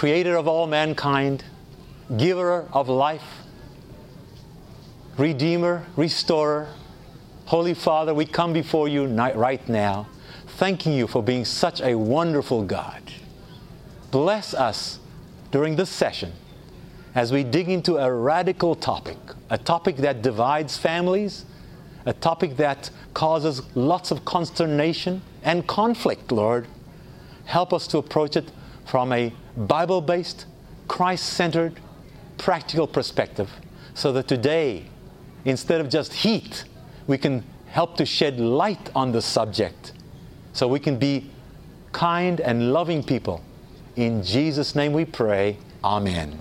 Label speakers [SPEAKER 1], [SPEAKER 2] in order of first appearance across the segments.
[SPEAKER 1] creator of all mankind, giver of life, redeemer, restorer, Holy Father, we come before you right now, thanking you for being such a wonderful God. Bless us during this session as we dig into a radical topic, a topic that divides families, a topic that causes lots of consternation and conflict, Lord. Help us to approach it from a Bible based, Christ centered, practical perspective so that today, instead of just heat, we can help to shed light on the subject so we can be kind and loving people. In Jesus' name we pray. Amen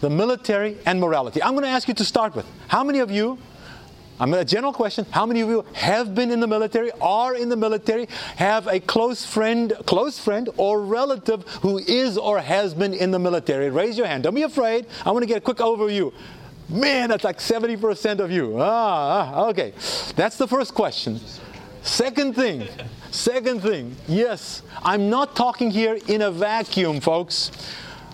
[SPEAKER 1] the military and morality. I'm going to ask you to start with how many of you, I'm a general question, how many of you have been in the military, are in the military, have a close friend, close friend or relative who is or has been in the military? Raise your hand. Don't be afraid. I want to get a quick overview. Man, that's like 70% of you. Ah, ah, okay. That's the first question. Second thing, second thing, yes, I'm not talking here in a vacuum, folks.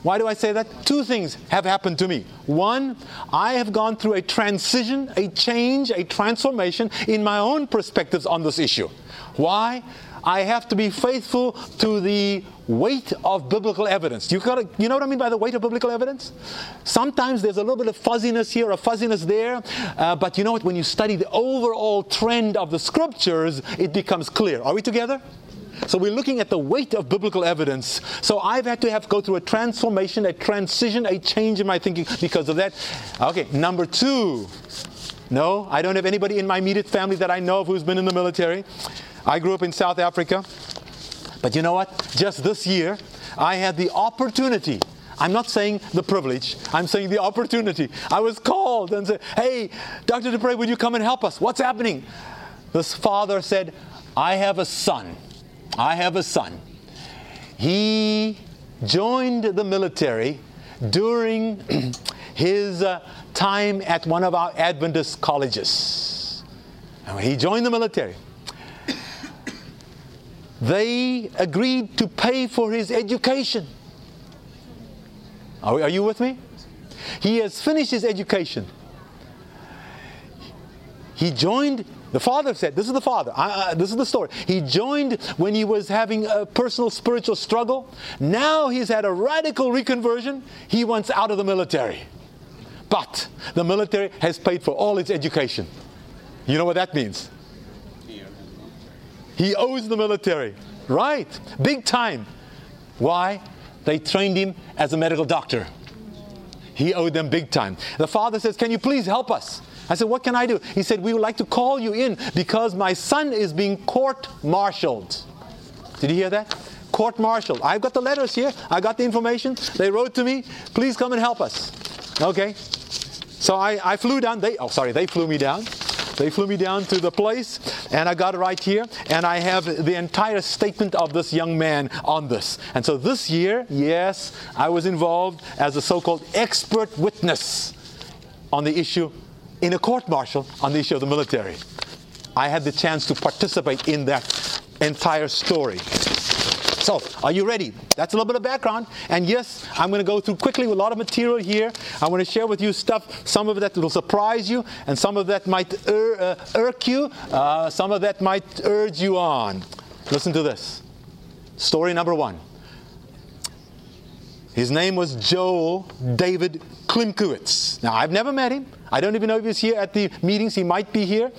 [SPEAKER 1] Why do I say that? Two things have happened to me. One, I have gone through a transition, a change, a transformation in my own perspectives on this issue. Why? I have to be faithful to the weight of biblical evidence. You, gotta, you know what I mean by the weight of biblical evidence? Sometimes there's a little bit of fuzziness here, a fuzziness there, uh, but you know what? When you study the overall trend of the scriptures, it becomes clear. Are we together? So we're looking at the weight of biblical evidence. So I've had to have go through a transformation, a transition, a change in my thinking because of that. Okay, number two. No, I don't have anybody in my immediate family that I know of who's been in the military. I grew up in South Africa. But you know what? Just this year, I had the opportunity I'm not saying the privilege, I'm saying the opportunity. I was called and said, Hey, Dr. du Preez, would you come and help us? What's happening? This father said, I have a son I have a son. He joined the military during his uh, time at one of our Adventist colleges. And when he joined the military, they agreed to pay for his education. Are, are you with me? He has finished his education. He joined the father said, This is the father, I, I, this is the story. He joined when he was having a personal spiritual struggle. Now he's had a radical reconversion. He wants out of the military. But the military has paid for all its education. You know what that means? He owes the military. Right. Big time. Why? They trained him as a medical doctor. He owed them big time. The father says, Can you please help us? I said, What can I do? He said, We would like to call you in because my son is being court martialed. Did you hear that? Court martialed. I've got the letters here. I got the information. They wrote to me, Please come and help us. Okay. So I, I flew down. They, oh, sorry, they flew me down. They flew me down to the place, and I got it right here, and I have the entire statement of this young man on this. And so this year, yes, I was involved as a so called expert witness on the issue in a court martial on the issue of the military. I had the chance to participate in that entire story. So, are you ready? That's a little bit of background. And yes, I'm going to go through quickly a lot of material here. I want to share with you stuff, some of that will surprise you, and some of that might ir- uh, irk you, uh, some of that might urge you on. Listen to this. Story number one. His name was Joel David Klimkowitz. Now, I've never met him. I don't even know if he's here at the meetings. He might be here.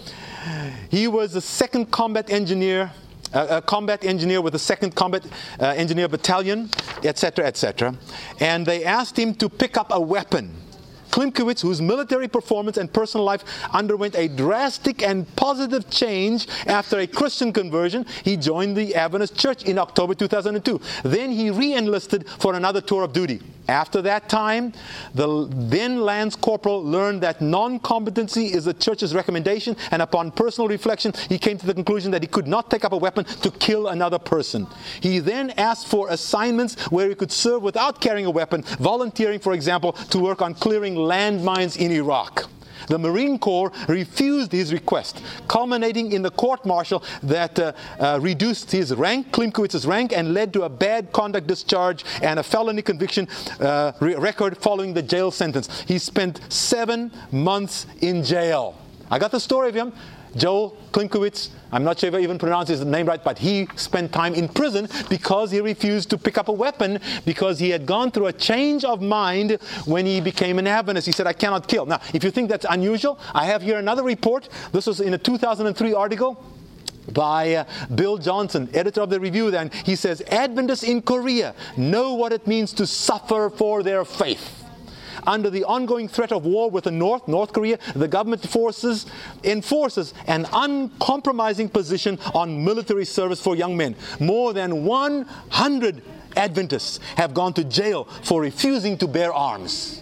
[SPEAKER 1] He was the second combat engineer, uh, a combat engineer with the second combat uh, engineer battalion, etc., etc. And they asked him to pick up a weapon. Klimkowitz, whose military performance and personal life underwent a drastic and positive change after a Christian conversion, he joined the Adventist Church in October 2002. Then he re enlisted for another tour of duty. After that time, the then Lance Corporal learned that non combatancy is the church's recommendation, and upon personal reflection, he came to the conclusion that he could not take up a weapon to kill another person. He then asked for assignments where he could serve without carrying a weapon, volunteering, for example, to work on clearing landmines in Iraq. The Marine Corps refused his request, culminating in the court martial that uh, uh, reduced his rank, Klimkowitz's rank, and led to a bad conduct discharge and a felony conviction uh, re- record following the jail sentence. He spent seven months in jail. I got the story of him. Joel Klimkowitz, I'm not sure if I even pronounced his name right, but he spent time in prison because he refused to pick up a weapon because he had gone through a change of mind when he became an Adventist. He said, I cannot kill. Now, if you think that's unusual, I have here another report. This was in a 2003 article by uh, Bill Johnsson, editor of the review, then he says Adventists in Korea know what it means to suffer for their faith. Under the ongoing threat of war with the North, North Korea, the government forces enforces an uncompromising position on military service for young men. More than 100 Adventists have gone to jail for refusing to bear arms.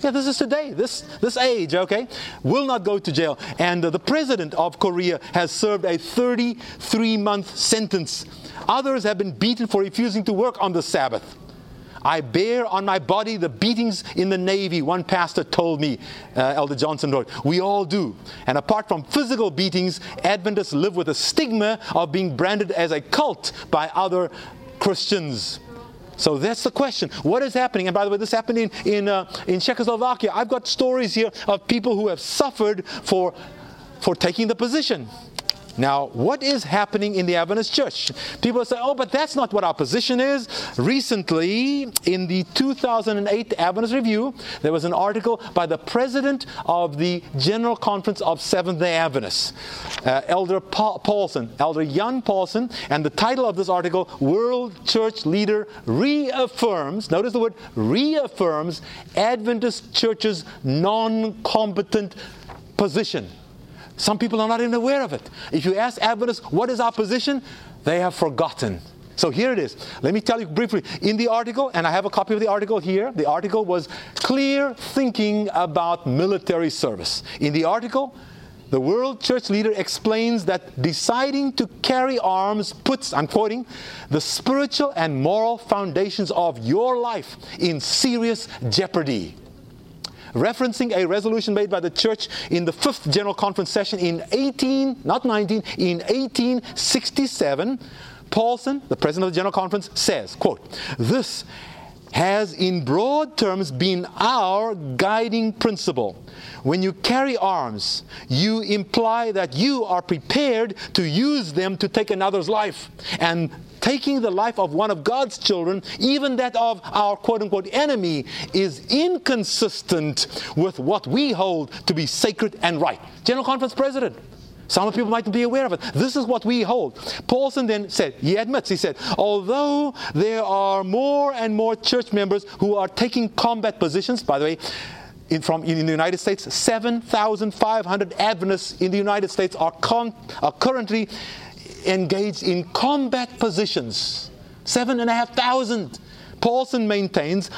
[SPEAKER 1] Yeah, this is today, this, this age, okay? Will not go to jail. And uh, the president of Korea has served a 33 month sentence. Others have been beaten for refusing to work on the Sabbath. I bear on my body the beatings in the Navy, one pastor told me, uh, Elder Johnsson wrote. We all do. And apart from physical beatings, Adventists live with the stigma of being branded as a cult by other Christians. So that's the question. What is happening? And by the way, this happened in, in, uh, in Czechoslovakia. I've got stories here of people who have suffered for, for taking the position. Now, what is happening in the Adventist church? People say, oh, but that's not what our position is. Recently, in the 2008 Adventist Review, there was an article by the president of the General Conference of Seventh day Adventists, uh, Elder pa- Paulsen, Elder Jan Paulsen, and the title of this article, World Church Leader Reaffirms, notice the word reaffirms, Adventist Church's non combatant position. Some people are not even aware of it. If you ask Adventists, what is our position? They have forgotten. So here it is. Let me tell you briefly. In the article, and I have a copy of the article here, the article was Clear Thinking About Military Service. In the article, the world church leader explains that deciding to carry arms puts, I'm quoting, the spiritual and moral foundations of your life in serious jeopardy referencing a resolution made by the church in the fifth general conference session in 18, not 19, in 1867, Paulsen, the president of the general conference, says, quote, this has in broad terms been our guiding principle. When you carry arms, you imply that you are prepared to use them to take another's life. And taking the life of one of God's children, even that of our quote unquote enemy, is inconsistent with what we hold to be sacred and right. General Conference President. Some people might be aware of it. This is what we hold. Paulsen then said, he admits, he said, although there are more and more church members who are taking combat positions, by the way, in, from in the United States, 7,500 Adventists in the United States are, con, are currently engaged in combat positions. Seven and a half thousand. Paulsen maintains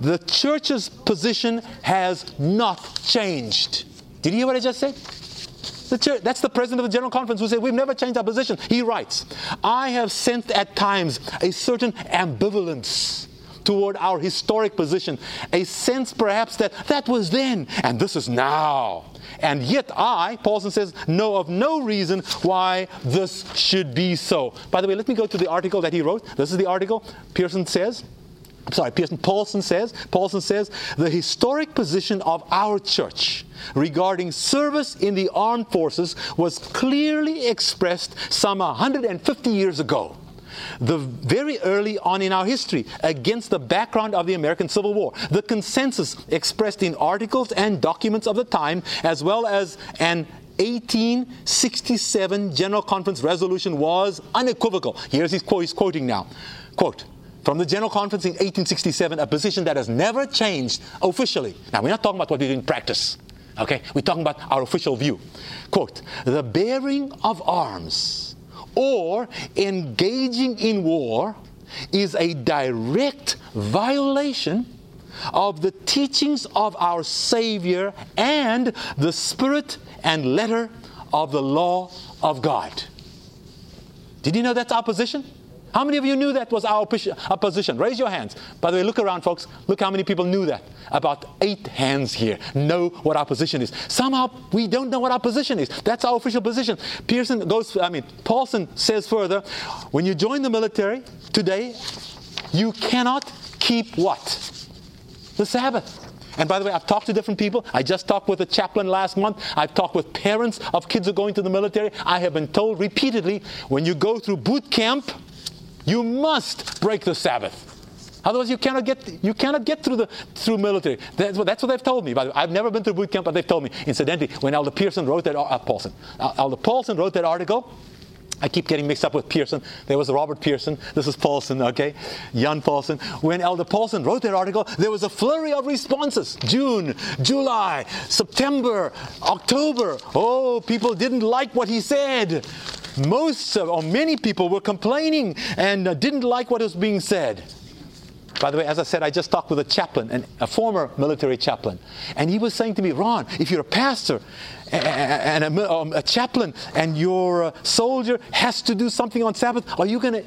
[SPEAKER 1] the church's position has not changed. Did you hear what I just said? The church, that's the president of the General Conference who said, We've never changed our position. He writes, I have sensed at times a certain ambivalence toward our historic position, a sense perhaps that that was then and this is now. And yet I, Paulsen says, know of no reason why this should be so. By the way, let me go to the article that he wrote. This is the article Pearson says. I'm sorry, Pearson Paulsen says, Paulsen says, the historic position of our church regarding service in the armed forces was clearly expressed some 150 years ago the very early on in our history against the background of the American Civil War. The consensus expressed in articles and documents of the time, as well as an 1867 General Conference resolution was unequivocal. Here's his quote, he's quoting now. Quote, from the General Conference in 1867, a position that has never changed officially. Now, we're not talking about what we do in practice. Okay? We're talking about our official view. Quote, the bearing of arms or engaging in war is a direct violation of the teachings of our Savior and the spirit and letter of the law of God. Did you know that's our position? How many of you knew that was our uh, position? Raise your hands. By the way, look around, folks. Look how many people knew that. About eight hands here know what our position is. Somehow we don't know what our position is. That's our official position. Pearson goes, I mean, Paulsen says further when you join the military today, you cannot keep what? The Sabbath. And by the way, I've talked to different people. I just talked with a chaplain last month. I've talked with parents of kids who are going to the military. I have been told repeatedly when you go through boot camp, you must break the Sabbath. Otherwise, you cannot get you cannot get through the through military. That's what, that's what they've told me. Way, I've never been through boot camp, but they've told me. Incidentally, when Elder Pearson wrote that uh, Paulsen, uh, Elder Paulsen wrote that article, I keep getting mixed up with Pearson. There was Robert Pierson. This is Paulsen, okay? Jan Paulsen. When Elder Paulsen wrote that article, there was a flurry of responses. June, July, September, October. Oh, people didn't like what he said. Most or many people were complaining and uh, didn't like what was being said. By the way, as I said, I just talked with a chaplain, and a former military chaplain, and he was saying to me, Ron, if you're a pastor and a, um, a chaplain and your soldier has to do something on Sabbath, are you going to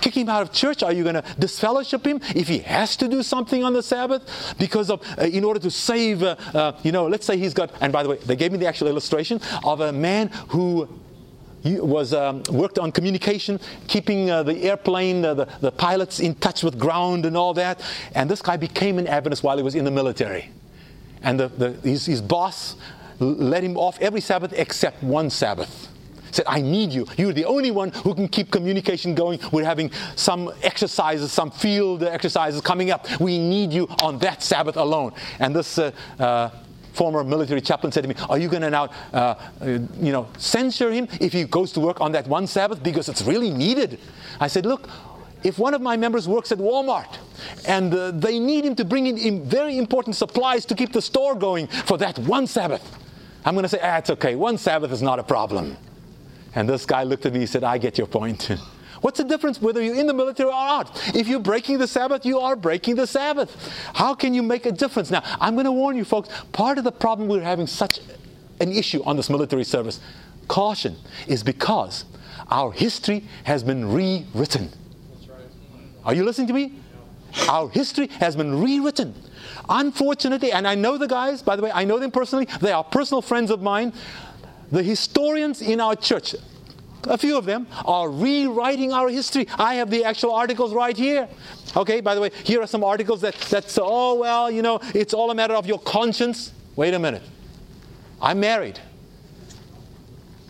[SPEAKER 1] kick him out of church? Are you going to disfellowship him if he has to do something on the Sabbath because of uh, in order to save? Uh, uh, you know, let's say he's got. And by the way, they gave me the actual illustration of a man who was um, worked on communication, keeping uh, the airplane, uh, the, the pilots in touch with ground and all that. And this guy became an Adventist while he was in the military. And the, the, his, his boss let him off every Sabbath except one Sabbath. Said, I need you. You're the only one who can keep communication going. We're having some exercises, some field exercises coming up. We need you on that Sabbath alone. And this uh, uh, former military chaplain said to me, Are you going to now, uh, you know, censure him if he goes to work on that one Sabbath because it's really needed? I said, Look, if one of my members works at Walmart and uh, they need him to bring in very important supplies to keep the store going for that one Sabbath, I'm going to say, ah, it's okay. One Sabbath is not a problem. And this guy looked at me and said, I get your point. What's the difference whether you're in the military or not? If you're breaking the Sabbath, you are breaking the Sabbath. How can you make a difference? Now, I'm going to warn you folks, part of the problem we're having such an issue on this military service, caution, is because our history has been rewritten. Are you listening to me? Our history has been rewritten. Unfortunately, and I know the guys, by the way, I know them personally, they are personal friends of mine. The historians in our church, a few of them are rewriting our history. I have the actual articles right here. Okay, by the way, here are some articles that, that say, oh, well, you know, it's all a matter of your conscience. Wait a minute. I'm married.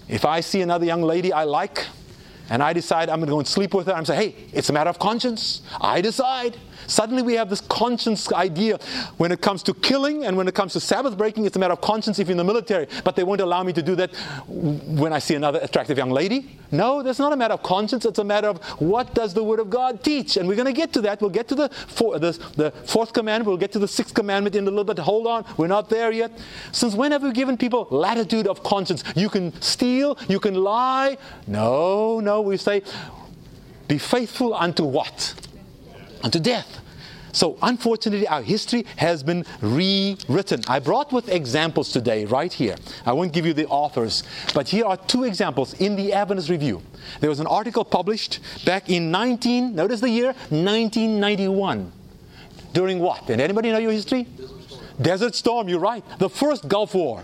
[SPEAKER 1] If I see another young lady I like, and I decide I'm going to go and sleep with her, I'm saying, hey, it's a matter of conscience. I decide. Suddenly we have this conscience idea when it comes to killing and when it comes to Sabbath breaking, it's a matter of conscience if you're in the military. But they won't allow me to do that when I see another attractive young lady. No, that's not a matter of conscience. It's a matter of what does the Word of God teach? And we're going to get to that. We'll get to the, four, the, the fourth commandment. We'll get to the sixth commandment in a little bit. Hold on. We're not there yet. Since when have we given people latitude of conscience? You can steal. You can lie. No, no. We say, be faithful unto what? Unto death. So, unfortunately, our history has been rewritten. I brought with examples today, right here. I won't give you the authors, but here are two examples in the Adventist Review. There was an article published back in 19, notice the year, 1991. During what? Did anybody know your history? Desert Storm, you're right. The first Gulf War.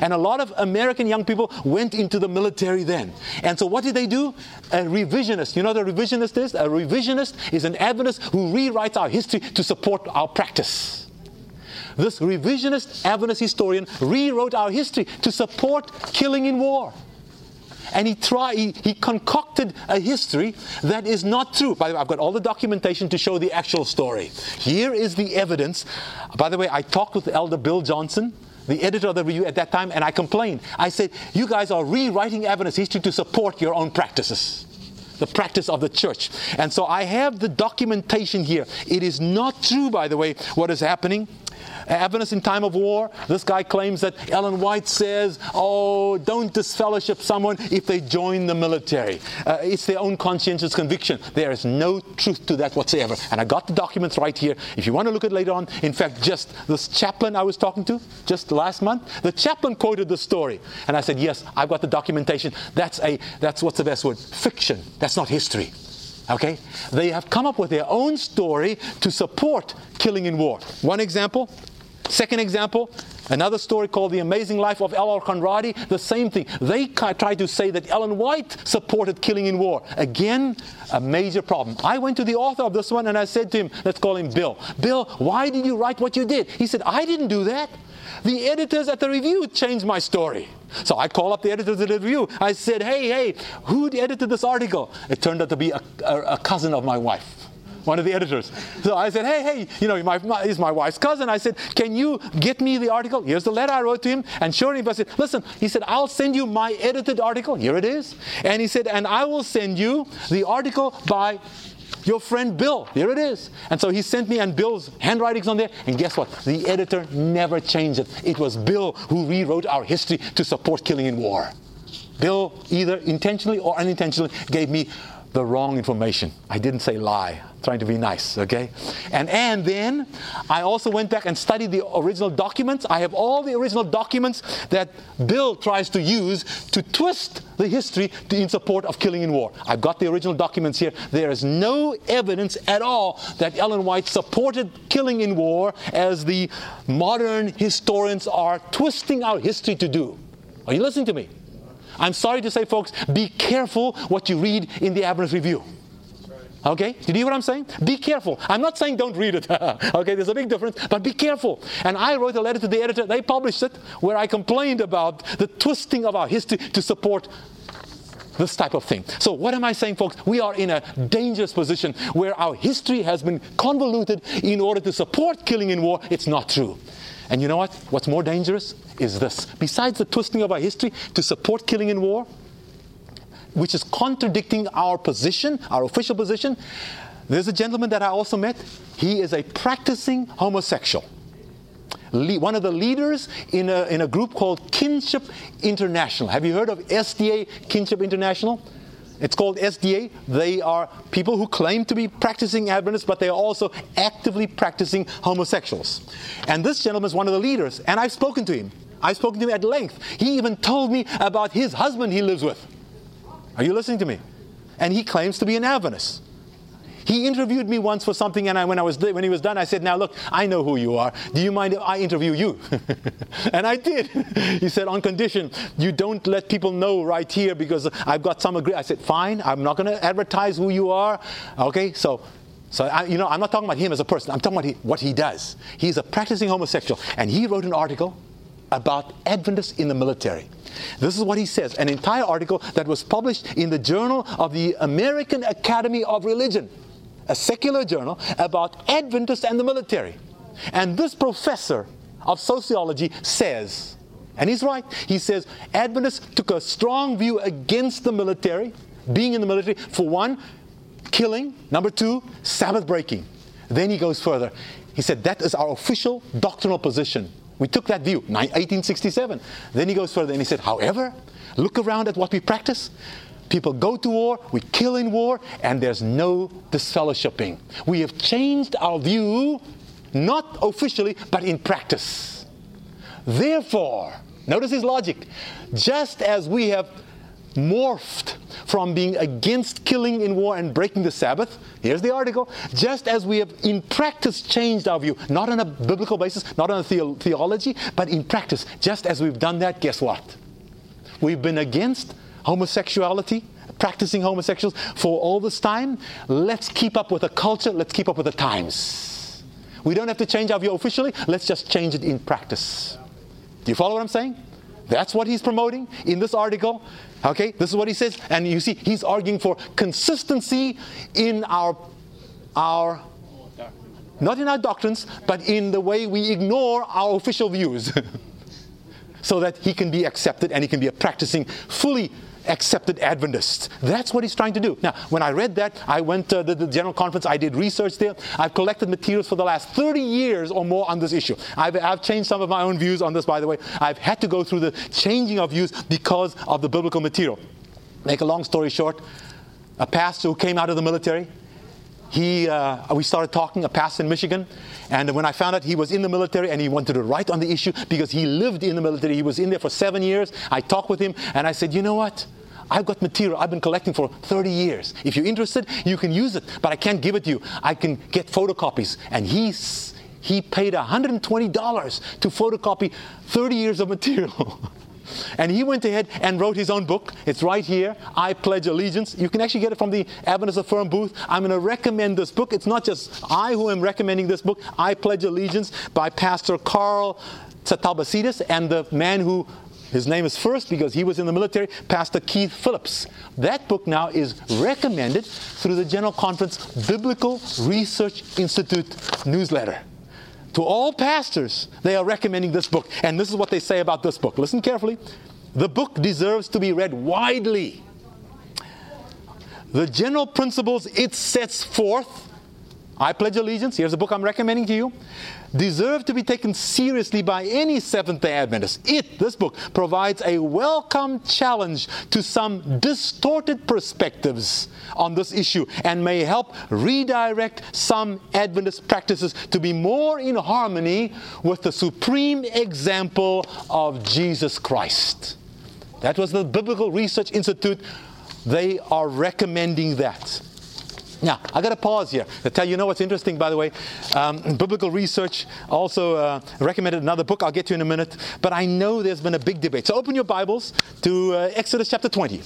[SPEAKER 1] And a lot of American young people went into the military then. And so what did they do? A revisionist. You know what a revisionist is? A revisionist is an Adventist who rewrites our history to support our practice. This revisionist Adventist historian rewrote our history to support killing in war and he tried he, he, concocted a history that is not true. By the way i've got all the documentation to show the actual story. Here is the evidence. By the way i talked with elder bill johnsson the editor of the review at that time and i complained. I said you guys are rewriting evidence history to support your own practices the practice of the church. And so i have the documentation here. It is not true by the way what is happening Adventists in time of war. This guy claims that Ellen White says, oh, don't disfellowship someone if they join the military. Uh, it's their own conscientious conviction. There is no truth to that whatsoever. And I got the documents right here. If you want to look at it later on, in fact, just this chaplain I was talking to just last month, the chaplain quoted the story. And I said, yes, I've got the documentation. That's a, that's what's the best word? Fiction. That's not history. Okay? They have come up with their own story to support killing in war. One example. Second example, another story called The Amazing Life of L.R. Conradi, the same thing. They tried to say that Ellen White supported killing in war. Again, a major problem. I went to the author of this one and I said to him, let's call him Bill. Bill, why did you write what you did? He said, I didn't do that. The editors at the review changed my story. So I call up the editors of the review. I said, hey, hey, who edited this article? It turned out to be a, a, a cousin of my wife one of the editors. So I said, hey, hey, you know, my, my, he's my wife's cousin. I said, can you get me the article? Here's the letter I wrote to him. And sure enough, I said, listen, he said, I'll send you my edited article. Here it is. And he said, and I will send you the article by your friend Bill. Here it is. And so he sent me, and Bill's handwriting's on there. And guess what? The editor never changed it. It was Bill who rewrote our history to support killing in war. Bill, either intentionally or unintentionally, gave me the wrong information. I didn't say lie, trying to be nice, okay? And, and then I also went back and studied the original documents. I have all the original documents that Bill tries to use to twist the history to, in support of killing in war. I've got the original documents here. There is no evidence at all that Ellen White supported killing in war as the modern historians are twisting our history to do. Are you listening to me? I'm sorry to say, folks, be careful what you read in the Adventist Review. Okay? Did you hear what I'm saying? Be careful. I'm not saying don't read it. okay, there's a big difference, but be careful. And I wrote a letter to the editor, they published it, where I complained about the twisting of our history to support this type of thing. So, what am I saying, folks? We are in a dangerous position where our history has been convoluted in order to support killing in war. It's not true. And you know what? What's more dangerous is this. Besides the twisting of our history to support killing in war, which is contradicting our position, our official position, there's a gentleman that I also met. He is a practicing homosexual. Le- one of the leaders in a, in a group called Kinship International. Have you heard of SDA Kinship International? It's called SDA. They are people who claim to be practicing Adventists, but they are also actively practicing homosexuals. And this gentleman is one of the leaders, and I've spoken to him. I've spoken to him at length. He even told me about his husband he lives with. Are you listening to me? And he claims to be an Adventist. He interviewed me once for something, and I, when, I was, when he was done, I said, Now look, I know who you are. Do you mind if I interview you? and I did. he said, On condition, you don't let people know right here because I've got some agree. I said, Fine, I'm not going to advertise who you are. Okay, so so, I, you know, I'm not talking about him as a person. I'm talking about he, what he does. He's a practicing homosexual. And he wrote an article about Adventists in the military. This is what he says an entire article that was published in the Journal of the American Academy of Religion a secular journal about Adventists and the military. And this professor of sociology says, and he's right, he says Adventists took a strong view against the military, being in the military, for one, killing, number two, Sabbath breaking. Then he goes further. He said that is our official doctrinal position. We took that view, 1867. Then he goes further and he said, however, look around at what we practice. People go to war, we kill in war, and there's no disfellowshipping. We have changed our view, not officially, but in practice. Therefore, notice his logic. Just as we have morphed from being against killing in war and breaking the Sabbath, here's the article, just as we have in practice changed our view, not on a biblical basis, not on a the- theology, but in practice, just as we've done that, guess what? We've been against homosexuality, practicing homosexuals for all this time. Let's keep up with the culture, let's keep up with the times. We don't have to change our view officially, let's just change it in practice. Do you follow what I'm saying? That's what he's promoting in this article. Okay, this is what he says, and you see, he's arguing for consistency in our, our, not in our doctrines, but in the way we ignore our official views, so that he can be accepted and he can be a practicing, fully accepted Adventists. That's what he's trying to do. Now, when I read that, I went to the, the, General Conference, I did research there. I've collected materials for the last 30 years or more on this issue. I've, I've changed some of my own views on this, by the way. I've had to go through the changing of views because of the biblical material. Make a long story short, a pastor who came out of the military, he, uh, we started talking, a pastor in Michigan, and when I found out he was in the military and he wanted to write on the issue because he lived in the military, he was in there for seven years. I talked with him and I said, You know what? I've got material I've been collecting for 30 years. If you're interested, you can use it, but I can't give it to you. I can get photocopies. And he's, he paid $120 to photocopy 30 years of material. And he went ahead and wrote his own book. It's right here, I Pledge Allegiance. You can actually get it from the Adventist Affirm booth. I'm going to recommend this book. It's not just I who am recommending this book, I Pledge Allegiance by Pastor Carl Tsatabasides and the man who his name is first because he was in the military, Pastor Keith Phillips. That book now is recommended through the General Conference Biblical Research Institute newsletter. To all pastors, they are recommending this book. And this is what they say about this book. Listen carefully. The book deserves to be read widely. The general principles it sets forth I Pledge Allegiance, here's a book I'm recommending to you, deserve to be taken seriously by any Seventh day Adventist. It, this book, provides a welcome challenge to some distorted perspectives on this issue and may help redirect some Adventist practices to be more in harmony with the supreme example of Jesus Christ. That was the Biblical Research Institute. They are recommending that. Now, I got to pause here to tell you, you know what's interesting, by the way? Um, biblical research also uh, recommended another book I'll get to in a minute, but I know there's been a big debate. So open your Bibles to uh, Exodus chapter 20.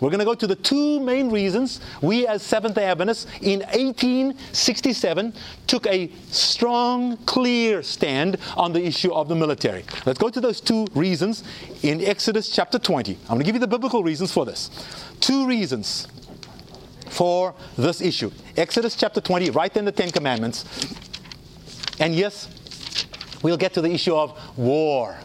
[SPEAKER 1] We're going to go to the two main reasons we, as Seventh day Adventists, in 1867 took a strong, clear stand on the issue of the military. Let's go to those two reasons in Exodus chapter 20. I'm going to give you the biblical reasons for this. Two reasons for this issue. Exodus chapter 20, right in the Ten Commandments. And yes, we'll get to the issue of war.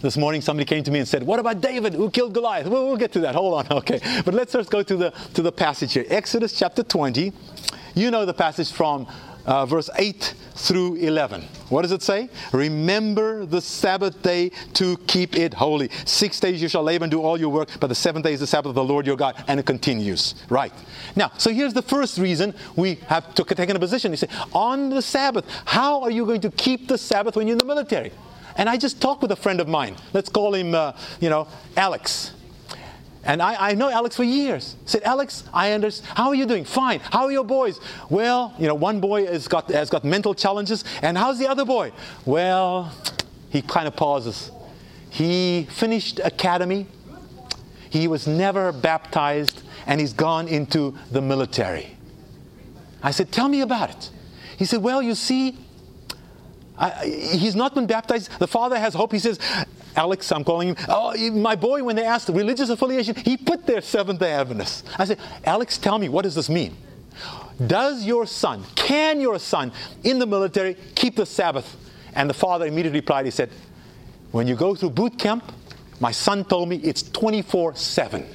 [SPEAKER 1] This morning, somebody came to me and said, "What about David who killed Goliath?" Well, we'll get to that. Hold on, okay. But let's first go to the to the passage here. Exodus chapter 20. You know the passage from uh, verse 8 through 11. What does it say? Remember the Sabbath day to keep it holy. Six days you shall labor and do all your work, but the seventh day is the Sabbath of the Lord your God. And it continues. Right. Now, so here's the first reason we have to taken a position. You say, on the Sabbath, how are you going to keep the Sabbath when you're in the military? And I just talked with a friend of mine. Let's call him, uh, you know, Alex. And I, I know Alex for years. I said, Alex, I understand. How are you doing? Fine. How are your boys? Well, you know, one boy has got, has got mental challenges. And how's the other boy? Well, he kind of pauses. He finished academy. He was never baptized. And he's gone into the military. I said, Tell me about it. He said, Well, you see, I, he's not been baptized. The father has hope. He says, Alex, I'm calling him. Oh, my boy, when they asked the religious affiliation, he put there Seventh day Adventist. I said, Alex, tell me, what does this mean? Does your son, can your son in the military keep the Sabbath? And the father immediately replied, he said, When you go through boot camp, my son told me it's 24 7.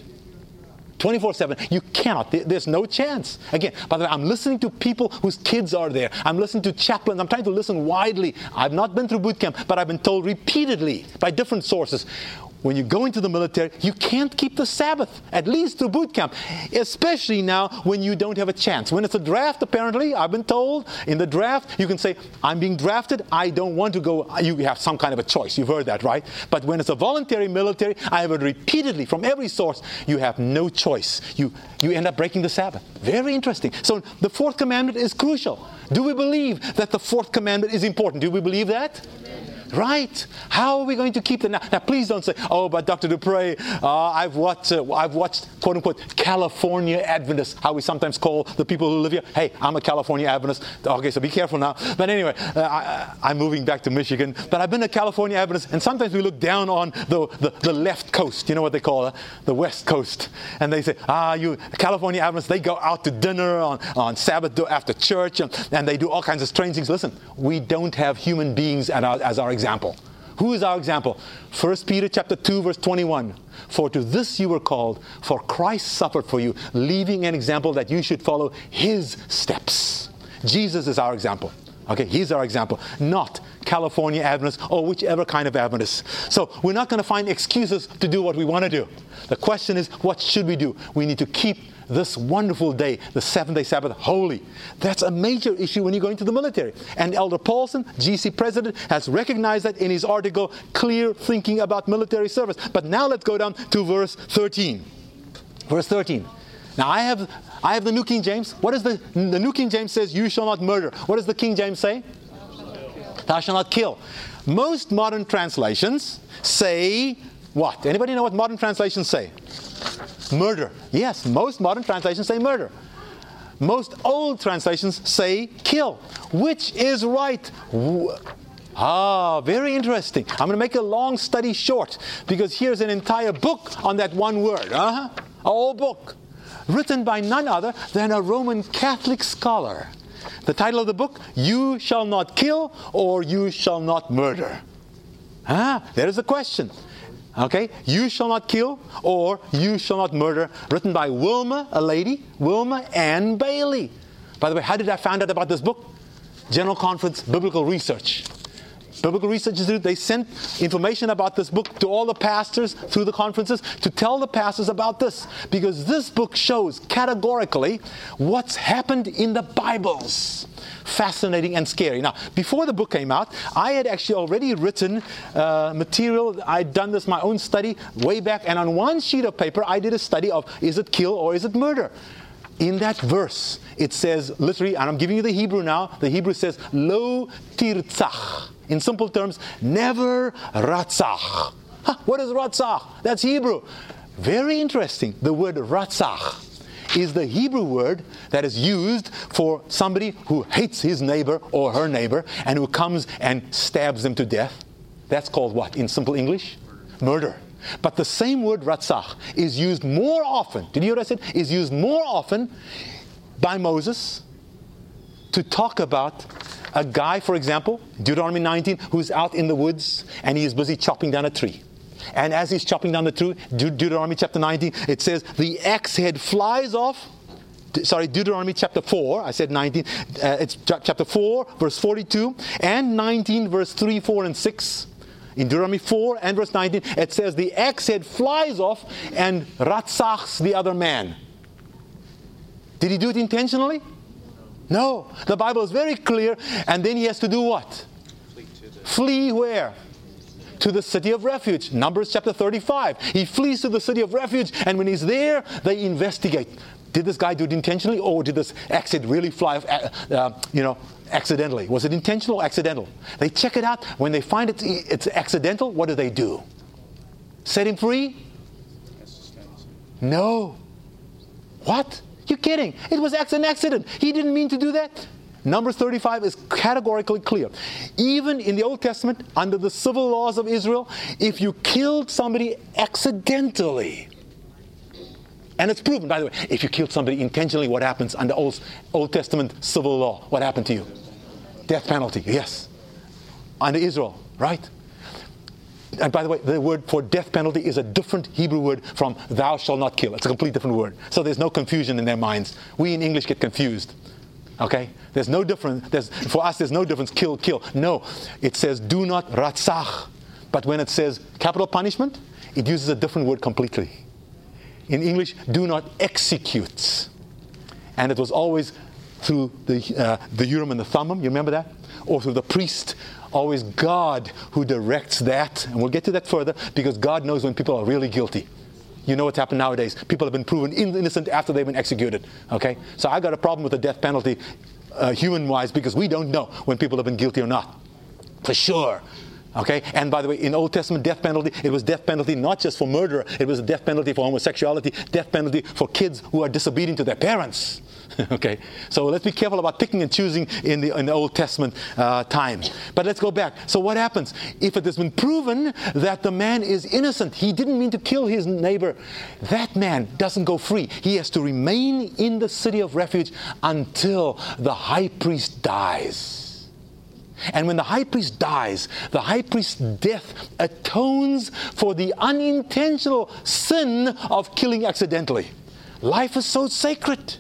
[SPEAKER 1] 24 7. You cannot. There's no chance. Again, by the way, I'm listening to people whose kids are there. I'm listening to chaplains. I'm trying to listen widely. I've not been through boot camp, but I've been told repeatedly by different sources when you go into the military, you can't keep the Sabbath, at least through boot camp, especially now when you don't have a chance. When it's a draft, apparently, I've been told, in the draft, you can say, I'm being drafted, I don't want to go. You have some kind of a choice. You've heard that, right? But when it's a voluntary military, I have heard repeatedly from every source, you have no choice. You, you end up breaking the Sabbath. Very interesting. So the fourth commandment is crucial. Do we believe that the fourth commandment is important? Do we believe that? Right? How are we going to keep the now? Now, please don't say, "Oh, but Dr. du Preez, uh, I've watched, uh, I've watched quote unquote California Adventists, how we sometimes call the people who live here. Hey, I'm a California Adventist. Okay, so be careful now. But anyway, uh, I, am moving back to Michigan, but I've been a California Adventist, and sometimes we look down on the, the, the left coast. You know what they call it, the West Coast, and they say, "Ah, you California Adventists, they go out to dinner on on Sabbath after church, and, and they do all kinds of strange things." Listen, we don't have human beings our, as our example. Who is our example? 1 Peter chapter 2 verse 21. For to this you were called, for Christ suffered for you, leaving an example that you should follow his steps. Jesus is our example. Okay, he's our example, not California Adventists or whichever kind of Adventists. So we're not going to find excuses to do what we want to do. The question is, what should we do? We need to keep this wonderful day, the seventh day Sabbath, holy. That's a major issue when you go into the military. And Elder Paulsen, GC president, has recognized that in his article, Clear Thinking About Military Service. But now let's go down to verse 13. Verse 13. Now I have I have the New King James. What is the the New King James says you shall not murder. What does the King James say? Thou shalt not kill. Most modern translations say what? Anybody know what modern translations say? Murder. Yes, most modern translations say murder. Most old translations say kill. Which is right? Ah, very interesting. I'm going to make a long study short because here's an entire book on that one word. Uh-huh. A whole book. Written by none other than a Roman Catholic scholar. The title of the book, You Shall Not Kill or You Shall Not Murder. Ah, there is a question. Okay, you shall not kill or you shall not murder, written by Wilma, a lady, Wilma Ann Bailey. By the way, how did I find out about this book? General Conference Biblical Research. Biblical Research Institute, they sent information about this book to all the pastors through the conferences to tell the pastors about this because this book shows categorically what's happened in the Bibles fascinating and scary. Now, before the book came out, I had actually already written uh, material. I'd done this my own study way back, and on one sheet of paper, I did a study of is it kill or is it murder? In that verse, it says literally, and I'm giving you the Hebrew now. The Hebrew says lo tirtzach. In simple terms, never ratzach. Huh, what is ratzach? That's Hebrew. Very interesting. The word ratzach is the Hebrew word that is used for somebody who hates his neighbor or her neighbor and who comes and stabs them to death. That's called what in simple English? Murder. But the same word ratzach is used more often. Did you hear what I said? Is used more often by Moses to talk about a guy, for example, Deuteronomy 19, who's out in the woods and he is busy chopping down a tree. And as he's chopping down the tree, De- Deuteronomy chapter 19, it says, the axe head flies off. De- sorry, Deuteronomy chapter 4, I said 19. Uh, it's ch- chapter 4, verse 42, and 19, verse 3, 4, and 6. In Deuteronomy 4 and verse 19, it says, the axe head flies off and ratzachs the other man. Did he do it intentionally? No. The Bible is very clear, and then he has to do what? Flee, Flee where? to the city of refuge. Numbers chapter 35. He flees to the city of refuge, and when he's there, they investigate. Did this guy do it intentionally, or did this exit really fly, uh, uh, you know, accidentally? Was it intentional or accidental? They check it out. When they find it, it's accidental, what do they do? Set him free? No. What? You're kidding. It was an accident. He didn't mean to do that. Numbers 35 is categorically clear. Even in the Old Testament, under the civil laws of Israel, if you killed somebody accidentally, and it's proven, by the way, if you killed somebody intentionally, what happens under Old, Old Testament civil law? What happened to you? Death penalty, yes. Under Israel, right? And by the way, the word for death penalty is a different Hebrew word from thou shalt not kill. It's a completely different word. So there's no confusion in their minds. We in English get confused. Okay? There's no difference. There's, for us, there's no difference. Kill, kill. No. It says, do not ratzach. But when it says capital punishment, it uses a different word completely. In English, do not execute. And it was always through the, uh, the Urim and the Thummim, you remember that? Or through the priest. Always God who directs that. And we'll get to that further because God knows when people are really guilty. You know what's happened nowadays. People have been proven innocent after they've been executed. Okay? So I got a problem with the death penalty, uh, human wise, because we don't know when people have been guilty or not. For sure. Okay? And by the way, in Old Testament death penalty, it was death penalty not just for murder, it was a death penalty for homosexuality, death penalty for kids who are disobedient to their parents. okay, so let's be careful about picking and choosing in the, in the Old Testament uh, time. But let's go back. So, what happens? If it has been proven that the man is innocent, he didn't mean to kill his neighbor, that man doesn't go free. He has to remain in the city of refuge until the high priest dies. And when the high priest dies, the high priest's death atones for the unintentional sin of killing accidentally. Life is so sacred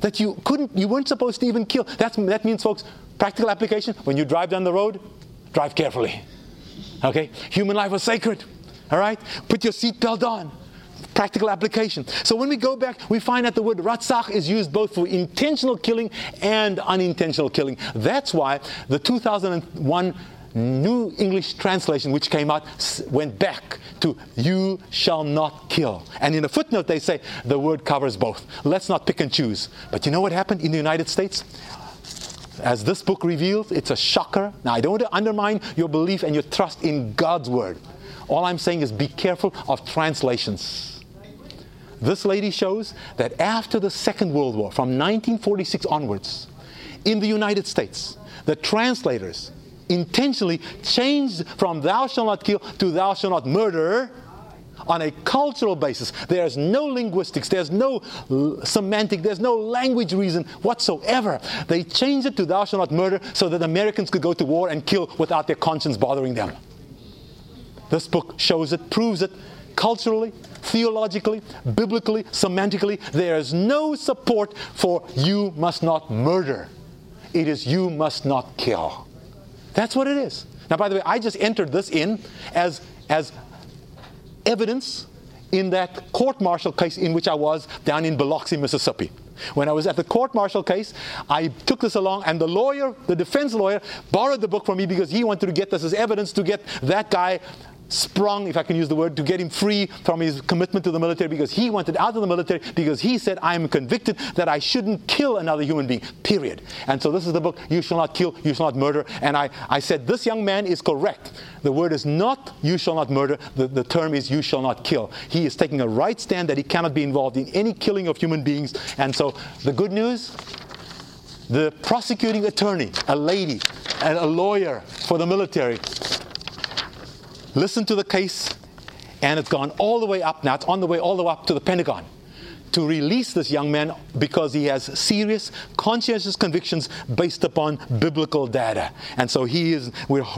[SPEAKER 1] that you couldn't, you weren't supposed to even kill. That's, that means, folks, practical application when you drive down the road, drive carefully. Okay? Human life is sacred. All right? Put your seatbelt on. Practical application. So when we go back, we find that the word ratzach is used both for intentional killing and unintentional killing. That's why the 2001 New English translation, which came out, went back to you shall not kill. And in a footnote, they say the word covers both. Let's not pick and choose. But you know what happened in the United States? As this book reveals, it's a shocker. Now, I don't want to undermine your belief and your trust in God's word. All I'm saying is be careful of translations. This lady shows that after the Second World War, from 1946 onwards, in the United States, the translators intentionally changed from thou shalt not kill to thou shalt not murder on a cultural basis. There's no linguistics, there's no semantic, there's no language reason whatsoever. They changed it to thou shalt not murder so that Americans could go to war and kill without their conscience bothering them. This book shows it, proves it culturally, theologically, biblically, semantically. There is no support for you must not murder. It is you must not kill. That's what it is. Now, by the way, I just entered this in as, as evidence in that court martial case in which I was down in Biloxi, Mississippi. When I was at the court martial case, I took this along, and the lawyer, the defense lawyer, borrowed the book from me because he wanted to get this as evidence to get that guy sprung, if I can use the word, to get him free from his commitment to the military because he wanted out of the military because he said, I am convicted that I shouldn't kill another human being, period. And so this is the book, You Shall Not Kill, You Shall Not Murder. And I, I said, This young man is correct. The word is not, You shall not murder. The, the term is, You shall not kill. He is taking a right stand that he cannot be involved in any killing of human beings. And so the good news the prosecuting attorney, a lady, and a lawyer for the military, listened to the case, and it's gone all the way up now. It's on the way all the way up to the Pentagon to release this young man because he has serious, conscientious convictions based upon biblical data. And so he is,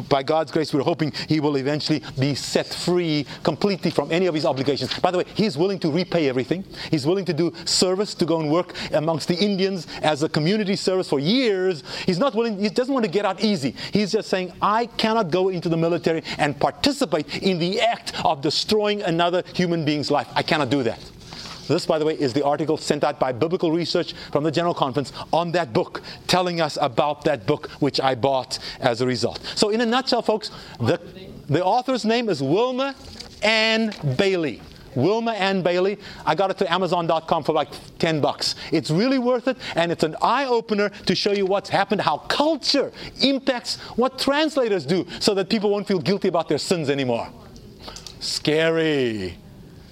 [SPEAKER 1] by God's grace, we're hoping he will eventually be set free completely from any of his obligations. By the way, he's willing to repay everything. He's willing to do service, to go and work amongst the Indians as a community service for years. He's not willing, he doesn't want to get out easy. He's just saying, I cannot go into the military and participate in the act of destroying another human being's life. I cannot do that. This, by the way, is the article sent out by Biblical Research from the General Conference on that book, telling us about that book, which I bought as a result. So, in a nutshell, folks, the, the author's name is Wilma Ann Bailey. Wilma Ann Bailey. I got it to Amazon.com for like 10 bucks. It's really worth it, and it's an eye opener to show you what's happened, how culture impacts what translators do, so that people won't feel guilty about their sins anymore. Scary.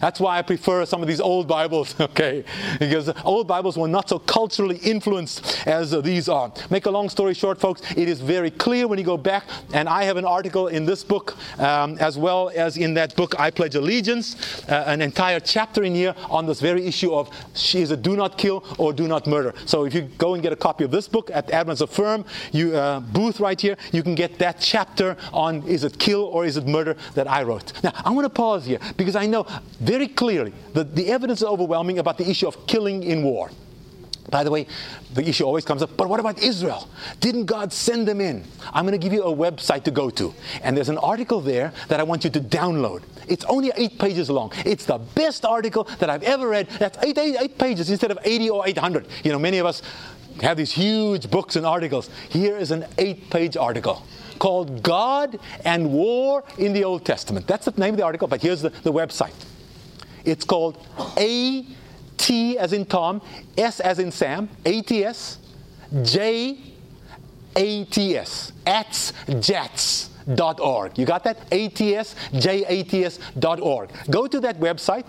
[SPEAKER 1] That's why I prefer some of these old Bibles, okay? Because old Bibles were not so culturally influenced as these are. Make a long story short, folks, it is very clear when you go back, and I have an article in this book um, as well as in that book, I Pledge Allegiance, uh, an entire chapter in here on this very issue of is it do not kill or do not murder. So if you go and get a copy of this book at Adventist Affirm, you uh, booth right here, you can get that chapter on is it kill or is it murder that I wrote. Now, I want to pause here because I know very clearly that the evidence is overwhelming about the issue of killing in war. By the way, the issue always comes up, but what about Israel? Didn't God send them in? I'm going to give you a website to go to. And there's an article there that I want you to download. It's only eight pages long. It's the best article that I've ever read. That's eight, eight, eight pages instead of 80 or 800. You know, many of us have these huge books and articles. Here is an eight page article called God and War in the Old Testament. That's the name of the article, but here's the, the website. It's called A T as in Tom, S as in Sam, ATS, J ATS, ATS, JATS.org. You got that? ATS, JATS.org. Go to that website,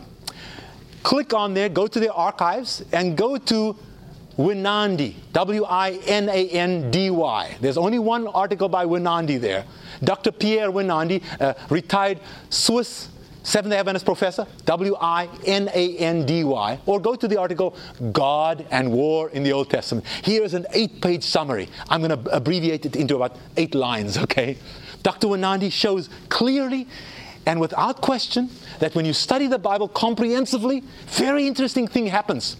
[SPEAKER 1] click on there, go to the archives, and go to Winandy, W I N A N D Y. There's only one article by Winandy there. Dr. Pierre Winandy, a retired Swiss Seventh day Adventist professor, W I N A N D Y, or go to the article God and War in the Old Testament. Here is an eight page summary. I'm going to abbreviate it into about eight lines, okay? Dr. Winandy shows clearly and without question that when you study the Bible comprehensively, very interesting thing happens.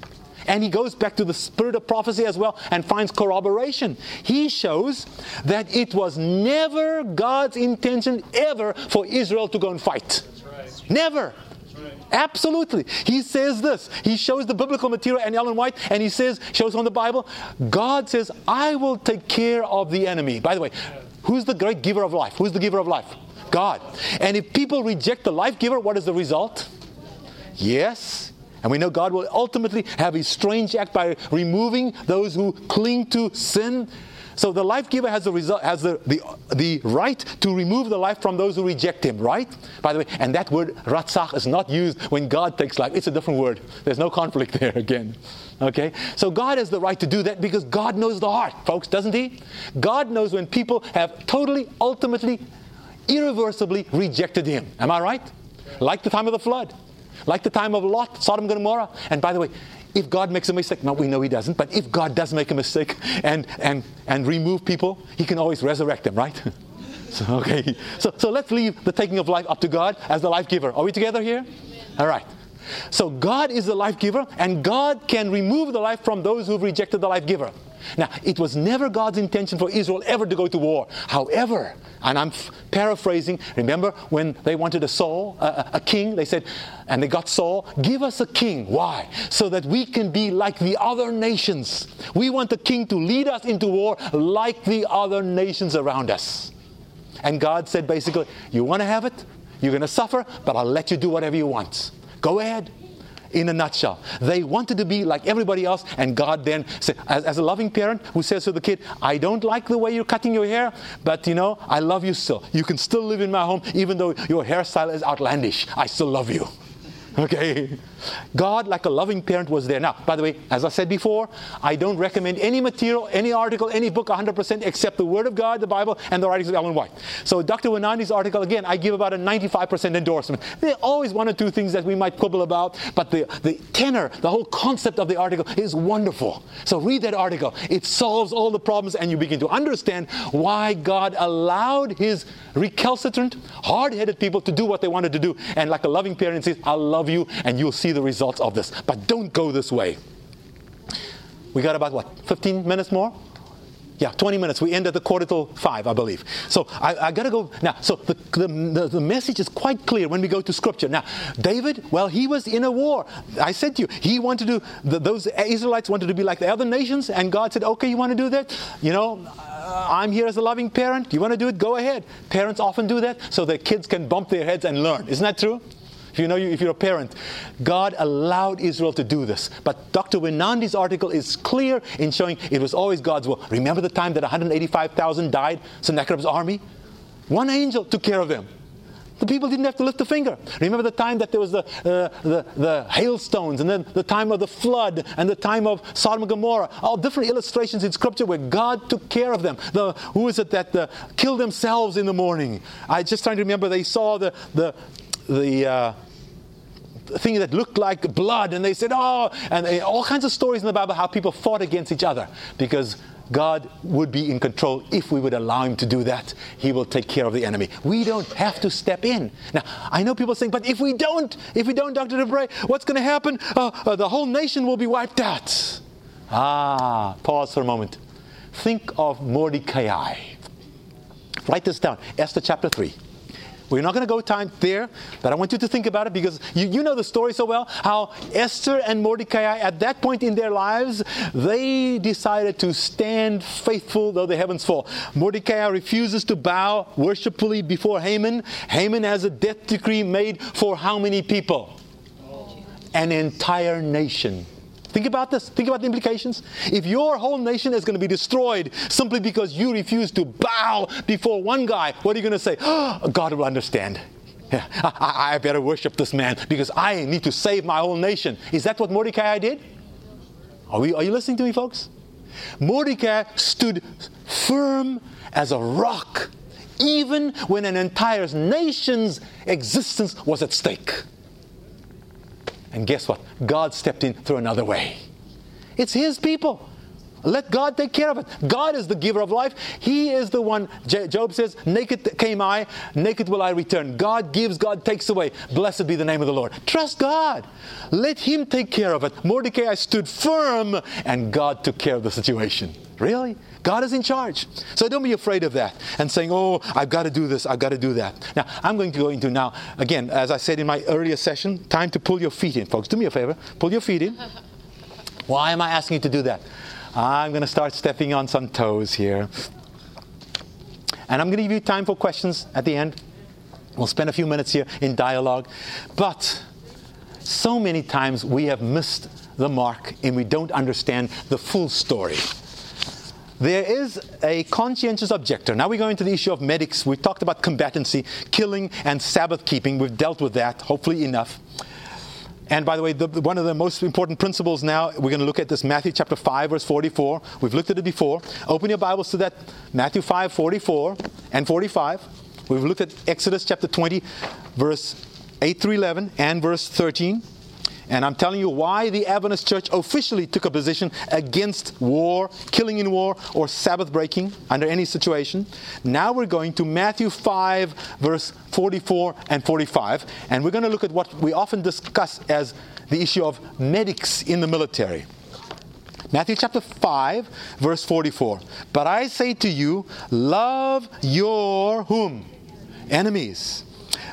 [SPEAKER 1] And he goes back to the spirit of prophecy as well and finds corroboration. He shows that it was never God's intention ever for Israel to go and fight. Never. Absolutely. He says this. He shows the biblical material and Ellen White, and he says, shows on the Bible, God says, I will take care of the enemy. By the way, Who's the great giver of life? Who's the giver of life? God. And if people reject the life giver, what is the result? Yes. And we know God will ultimately have a strange act by removing those who cling to sin. So the life giver has the result has the, the, the right to remove the life from those who reject him, right? By the way, and that word ratzach is not used when God takes life. It's a different word. There's no conflict there again. Okay? So God has the right to do that because God knows the heart, folks, doesn't he? God knows when people have totally, ultimately, irreversibly rejected him. Am I right? Like the time of the flood. Like the time of Lot, Sodom and Gomorrah. And by the way, if God makes a mistake, no, we know He doesn't, but if God does make a mistake and, and, and remove people, He can always resurrect them, right? so, okay. So, so let's leave the taking of life up to God as the life giver. Are we together here? All right. So God is the life giver, and God can remove the life from those who've rejected the life giver. Now, it was never God's intention for Israel ever to go to war. However, and I'm paraphrasing, remember when they wanted a Saul, a, a king, they said, and they got Saul, give us a king. Why? So that we can be like the other nations. We want the king to lead us into war like the other nations around us. And God said basically, you want to have it? You're going to suffer, but I'll let you do whatever you want. Go ahead. In a nutshell, they wanted to be like everybody else, and God then said, as, as, a loving parent who says to the kid, I don't like the way you're cutting your hair, but you know, I love you still. You can still live in my home, even though your hairstyle is outlandish. I still love you. Okay? God, like a loving parent, was there. Now, by the way, as I said before, I don't recommend any material, any article, any book 100% except the Word of God, the Bible, and the writings of Ellen White. So, Dr. Winandy's article, again, I give about a 95% endorsement. There are always one or two things that we might quibble about, but the, the tenor, the whole concept of the article is wonderful. So, read that article. It solves all the problems, and you begin to understand why God allowed His recalcitrant, hard headed people to do what they wanted to do. And, like a loving parent says, I love you, and you'll see the results of this. But don't go this way. We got about what, 15 minutes more? Yeah, 20 minutes. We end at the quarter till five, I believe. So I, I got to go now. So the, the, the, message is quite clear when we go to Scripture. Now, David, well, he was in a war. I said to you, he wanted to. The, those Israelites wanted to be like the other nations, and God said, "Okay, you want to do that? You know, uh, I'm here as a loving parent. You want to do it? Go ahead." Parents often do that so their kids can bump their heads and learn. Isn't that true? If you know, if you're a parent, God allowed Israel to do this. But Dr. Winandy's article is clear in showing it was always God's will. Remember the time that 185,000 died, Sennacherib's army? One angel took care of them. The people didn't have to lift a finger. Remember the time that there was the, uh, the, the, hailstones, and then the time of the flood, and the time of Sodom and Gomorrah. All different illustrations in Scripture where God took care of them. The, who is it that uh, killed themselves in the morning? I just trying to remember. They saw the, the, the uh, thing that looked like blood, and they said, "Oh," and they, all kinds of stories in the Bible how people fought against each other because God would be in control if we would allow Him to do that. He will take care of the enemy. We don't have to step in. Now, I know people saying, "But if we don't, if we don't, Dr. du Preez, what's going to happen? Uh, uh, the whole nation will be wiped out." Ah, pause for a moment. Think of Mordecai. Write this down. Esther chapter three. We're not going to go time there, but I want you to think about it because you, you know the story so well. How Esther and Mordecai, at that point in their lives, they decided to stand faithful though the heavens fall. Mordecai refuses to bow worshipfully before Haman. Haman has a death decree made for how many people? An entire nation. Think about this. Think about the implications. If your whole nation is going to be destroyed simply because you refuse to bow before one guy, what are you going to say? Oh, God will understand. Yeah, I, I, better worship this man because I need to save my whole nation. Is that what Mordecai did? Are, we, are you listening to me, folks? Mordecai stood firm as a rock, even when an entire nation's existence was at stake. And guess what? God stepped in through another way. It's His people. Let God take care of it. God is the giver of life. He is the one. Job says, Naked came I, naked will I return. God gives, God takes away. Blessed be the name of the Lord. Trust God. Let Him take care of it. Mordecai stood firm, and God took care of the situation. Really? God is in charge. So don't be afraid of that and saying, oh, I've got to do this, I've got to do that. Now, I'm going to go into now, again, as I said in my earlier session, time to pull your feet in, folks. Do me a favor, pull your feet in. Why am I asking you to do that? I'm going to start stepping on some toes here. And I'm going to give you time for questions at the end. We'll spend a few minutes here in dialogue. But so many times we have missed the mark and we don't understand the full story. There is a conscientious objector. Now we go into the issue of medics. We talked about combatancy, killing, and Sabbath keeping. We've dealt with that, hopefully enough. And by the way, the, one of the most important principles now, we're going to look at this Matthew chapter 5, verse 44. We've looked at it before. Open your Bibles to that Matthew 5, 44 and 45. We've looked at Exodus chapter 20, verse 8 through 11, and verse 13. And I'm telling you why the Adventist Church officially took a position against war, killing in war, or Sabbath breaking under any situation. Now we're going to Matthew 5, verse 44 and 45. And we're going to look at what we often discuss as the issue of medics in the military. Matthew chapter 5, verse 44. But I say to you, love your whom? Enemies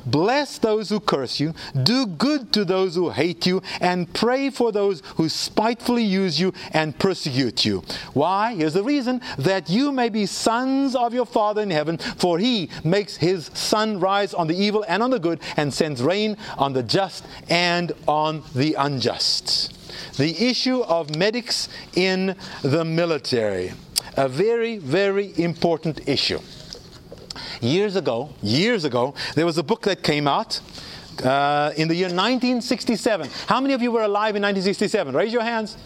[SPEAKER 1] Bless those who curse you, do good to those who hate you, and pray for those who spitefully use you and persecute you. Why? Here's the reason that you may be sons of your Father in heaven, for he makes his sun rise on the evil and on the good, and sends rain on the just and on the unjust. The issue of medics in the military. A very, very important issue. Years ago, years ago, there was a book that came out uh, in the year 1967. How many of you were alive in 1967? Raise your hands.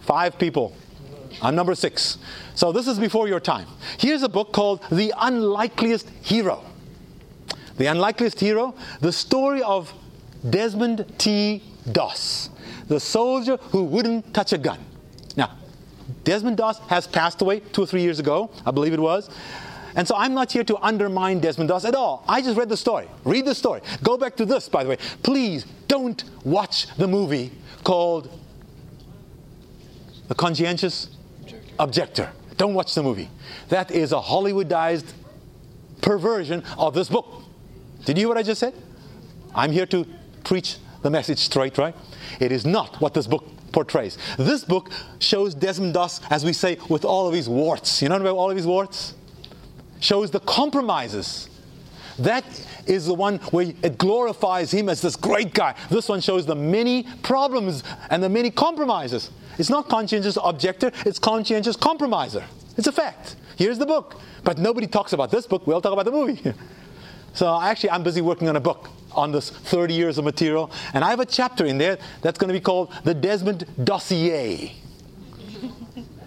[SPEAKER 1] Five people. I'm number six. So this is before your time. Here's a book called The Unlikeliest Hero. The Unlikeliest Hero, the story of Desmond T. Doss, the soldier who wouldn't touch a gun. Now, Desmond Doss has passed away two or three years ago, I believe it was. And so I'm not here to undermine Desmond Doss at all. I just read the story. Read the story. Go back to this, by the way. Please don't watch the movie called The Conscientious Objector. Don't watch the movie. That is a Hollywoodized perversion of this book. Did you hear what I just said? I'm here to preach the message straight, right? It is not what this book portrays. This book shows Desmond Doss, as we say, with all of his warts. You know about all of his warts? Shows the compromises. That is the one where it glorifies him as this great guy. This one shows the many problems and the many compromises. It's not conscientious objector, it's conscientious compromiser. It's a fact. Here's the book. But nobody talks about this book, we all talk about the movie. so actually, I'm busy working on a book on this 30 years of material, and I have a chapter in there that's going to be called The Desmond Dossier.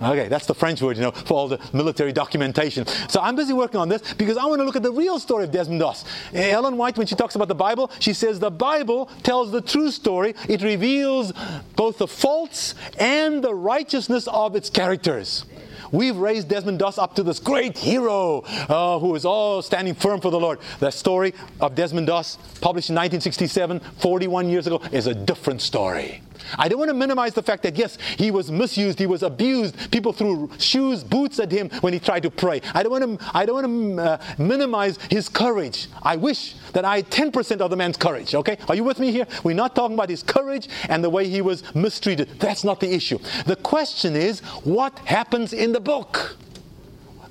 [SPEAKER 1] Okay, that's the French word, you know, for all the military documentation. So I'm busy working on this because I want to look at the real story of Desmond Doss. Eh, Ellen White, when she talks about the Bible, she says the Bible tells the true story. It reveals both the faults and the righteousness of its characters. We've raised Desmond Doss up to this great hero uh, who is all standing firm for the Lord. The story of Desmond Doss, published in 1967, 41 years ago, is a different story. I don't want to minimize the fact that, yes, he was misused, he was abused. People threw shoes, boots at him when he tried to pray. I don't want to, I don't want to uh, minimize his courage. I wish that I had 10% of the man's courage, okay? Are you with me here? We're not talking about his courage and the way he was mistreated. That's not the issue. The question is, what happens in the book?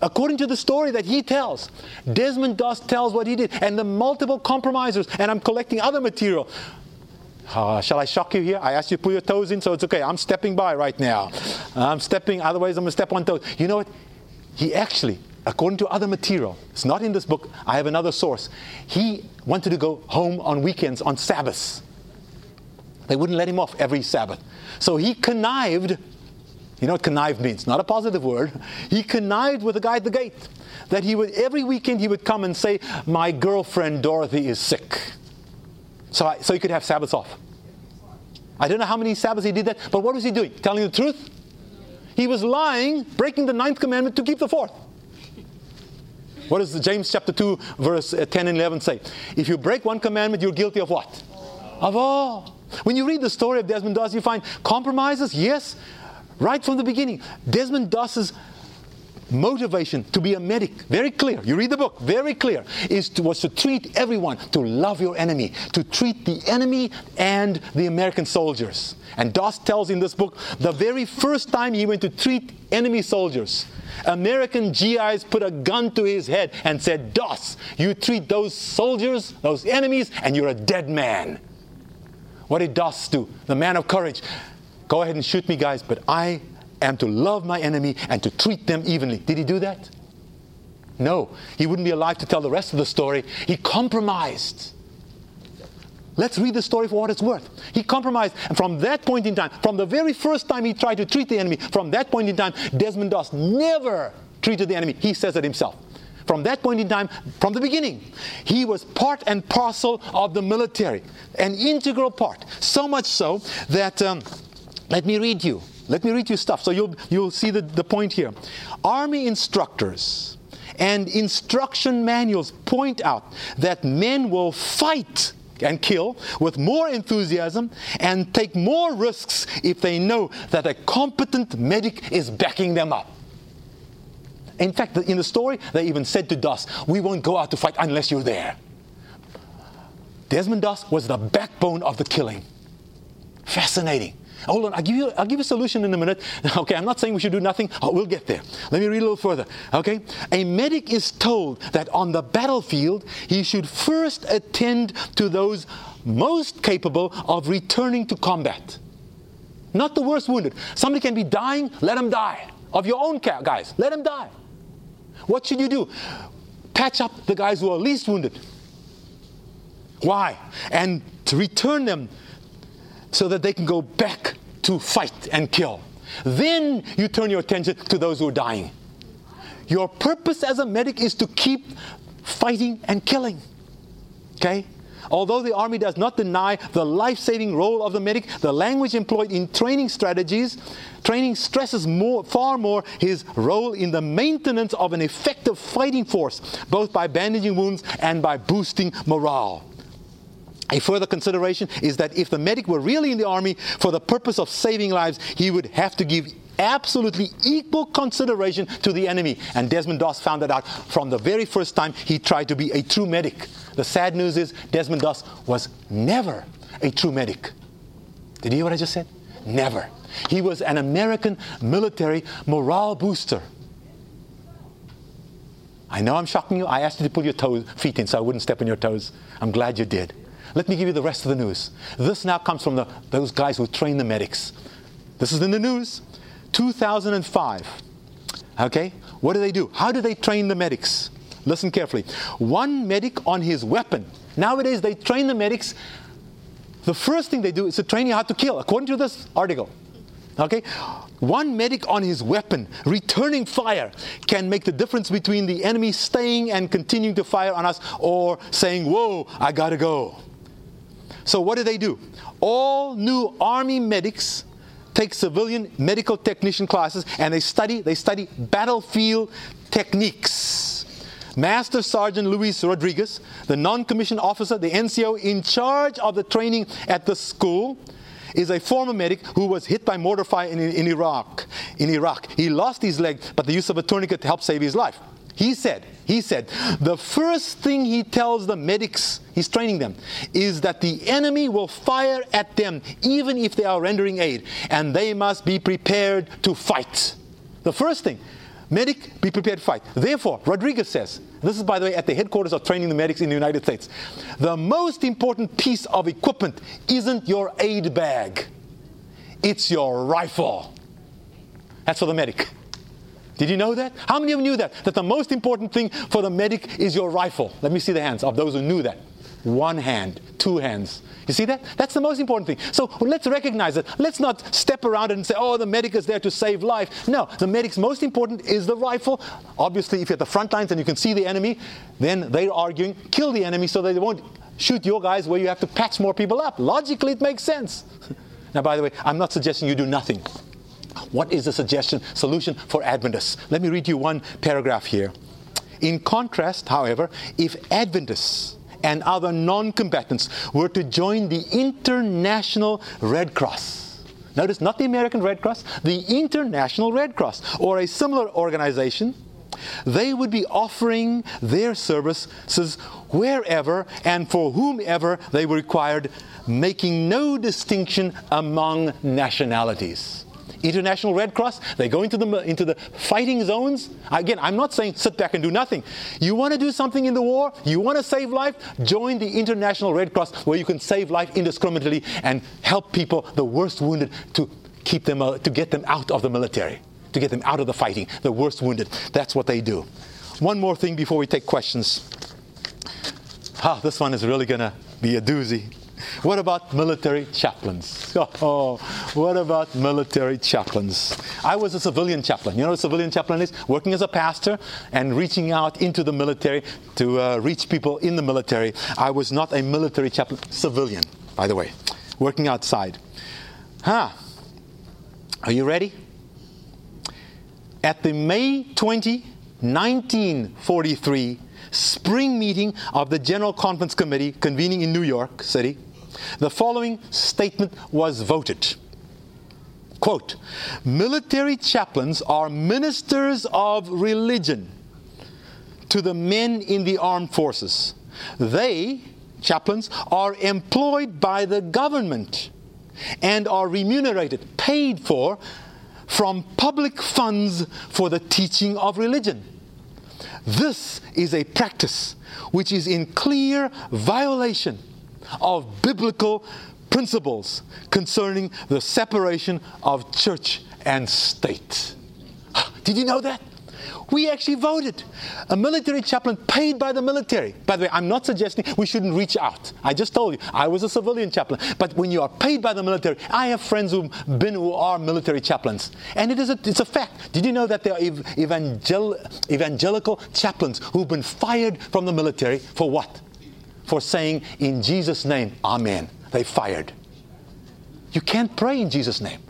[SPEAKER 1] according to the story that he tells. Desmond Doss tells what he did, and the multiple compromisers, and I'm collecting other material. Uh, shall I shock you here? I asked you to put your toes in, so it's okay. I'm stepping by right now. I'm stepping, otherwise, I'm going to step on toes. You know what? He actually, according to other material, it's not in this book, I have another source. He wanted to go home on weekends, on Sabbaths. They wouldn't let him off every Sabbath. So he connived. You know what connive means? Not a positive word. He connived with the guy at the gate. That he would, every weekend, he would come and say, My girlfriend Dorothy is sick. So, I, so he could have Sabbaths off. I don't know how many Sabbaths he did that, but what was he doing? Telling the truth? He was lying, breaking the ninth commandment to keep the fourth. What does James chapter 2, verse uh, 10 and 11 say? If you break one commandment, you're guilty of what? Of all. When you read the story of Desmond Doss, you find compromises, yes, right from the beginning. Desmond Doss's motivation to be a medic, very clear. You read the book, very clear, is to, was to treat everyone, to love your enemy, to treat the enemy and the American soldiers. And Doss tells in this book the very first time he went to treat enemy soldiers, American GIs put a gun to his head and said, Doss, you treat those soldiers, those enemies, and you're a dead man. What did Doss do? The man of courage. Go ahead and shoot me, guys, but I am to love my enemy and to treat them evenly. Did he do that? No. He wouldn't be alive to tell the rest of the story. He compromised. Let's read the story for what it's worth. He compromised, and from that point in time, from the very first time he tried to treat the enemy, from that point in time, Desmond Doss never treated the enemy. He says it himself. From that point in time, from the beginning, he was part and parcel of the military, an integral part. So much so that, um, let me read you. Let me read you stuff so you'll, you'll see the, the point here. Army instructors and instruction manuals point out that men will fight and kill with more enthusiasm and take more risks if they know that a competent medic is backing them up. In fact, in the story, they even said to Doss, We won't go out to fight unless you're there. Desmond Doss was the backbone of the killing. Fascinating. Hold on, I'll give you, I'll give you a solution in a minute. Okay, I'm not saying we should do nothing. Oh, we'll get there. Let me read a little further. Okay, a medic is told that on the battlefield he should first attend to those most capable of returning to combat. Not the worst wounded. Somebody can be dying, let him die. Of your own guys, let him die. What should you do? Patch up the guys who are least wounded. Why? And to return them so that they can go back to fight and kill. Then you turn your attention to those who are dying. Your purpose as a medic is to keep fighting and killing. Okay? Although the Army does not deny the life saving role of the medic, the language employed in training strategies, training stresses more, far more his role in the maintenance of an effective fighting force, both by bandaging wounds and by boosting morale. A further consideration is that if the medic were really in the army for the purpose of saving lives, he would have to give absolutely equal consideration to the enemy. And Desmond Doss found that out from the very first time he tried to be a true medic. The sad news is Desmond Doss was never a true medic. Did you hear what I just said? Never. He was an American military morale booster. I know I'm shocking you. I asked you to pull your toes, feet in so I wouldn't step on your toes. I'm glad you did. Let me give you the rest of the news. This now comes from the, those guys who train the medics. This is in the news. 2005. Okay? What do they do? How do they train the medics? Listen carefully. One medic on his weapon. Nowadays, they train the medics. The first thing they do is to train you how to kill, according to this article. Okay? One medic on his weapon, returning fire, can make the difference between the enemy staying and continuing to fire on us or saying, Whoa, I gotta go. So, what do they do? All new Army medics take civilian medical technician classes and they study, they study battlefield techniques. Master Sergeant Luis Rodriguez, the non commissioned officer, the NCO in charge of the training at the school, is a former medic who was hit by mortar fire in, in Iraq. In Iraq, he lost his leg, but the use of a tourniquet helped save his life. He said, he said, the first thing he tells the medics, he's training them, is that the enemy will fire at them even if they are rendering aid, and they must be prepared to fight. The first thing, medic, be prepared to fight. Therefore, Rodriguez says, this is by the way at the headquarters of training the medics in the United States, the most important piece of equipment isn't your aid bag, it's your rifle. That's for the medic. Did you know that? How many of you knew that? That the most important thing for the medic is your rifle. Let me see the hands of those who knew that. One hand, two hands. You see that? That's the most important thing. So let's recognize it. Let's not step around and say, oh, the medic is there to save life. No, the medic's most important is the rifle. Obviously, if you're at the front lines and you can see the enemy, then they're arguing, kill the enemy so they won't shoot your guys where you have to patch more people up. Logically, it makes sense. now, by the way, I'm not suggesting you do nothing. What is the suggestion, solution for Adventists? Let me read you one paragraph here. In contrast, however, if Adventists and other non combatants were to join the International Red Cross, notice not the American Red Cross, the International Red Cross, or a similar organization, they would be offering their services wherever and for whomever they were required, making no distinction among nationalities. International Red Cross, they go into the, into the fighting zones. Again, I'm not saying sit back and do nothing. You want to do something in the war, you want to save life, join the International Red Cross where you can save life indiscriminately and help people, the worst wounded, to keep them, uh, to get them out of the military, to get them out of the fighting, the worst wounded. That's what they do. One more thing before we take questions. Ah, this one is really going to be a doozy. What about military chaplains? Oh, what about military chaplains? I was a civilian chaplain. You know what a civilian chaplain is? Working as a pastor and reaching out into the military to uh, reach people in the military. I was not a military chaplain, civilian, by the way, working outside. Huh. Are you ready? At the May 20, 1943 spring meeting of the General Conference Committee convening in New York City, the following statement was voted. Quote, military chaplains are ministers of religion to the men in the armed forces. They, chaplains, are employed by the government and are remunerated, paid for from public funds for the teaching of religion. This is a practice which is in clear violation of biblical principles concerning the separation of church and state. Did you know that? We actually voted. A military chaplain paid by the military. By the way, I'm not suggesting we shouldn't reach out. I just told you, I was a civilian chaplain. But when you are paid by the military, I have friends who've been who are military chaplains. And it is a, it's a fact. Did you know that there are evangel, evangelical chaplains who've been fired from the military for what? For saying, in Jesus' name, Amen. They fired. You can't pray in Jesus' name.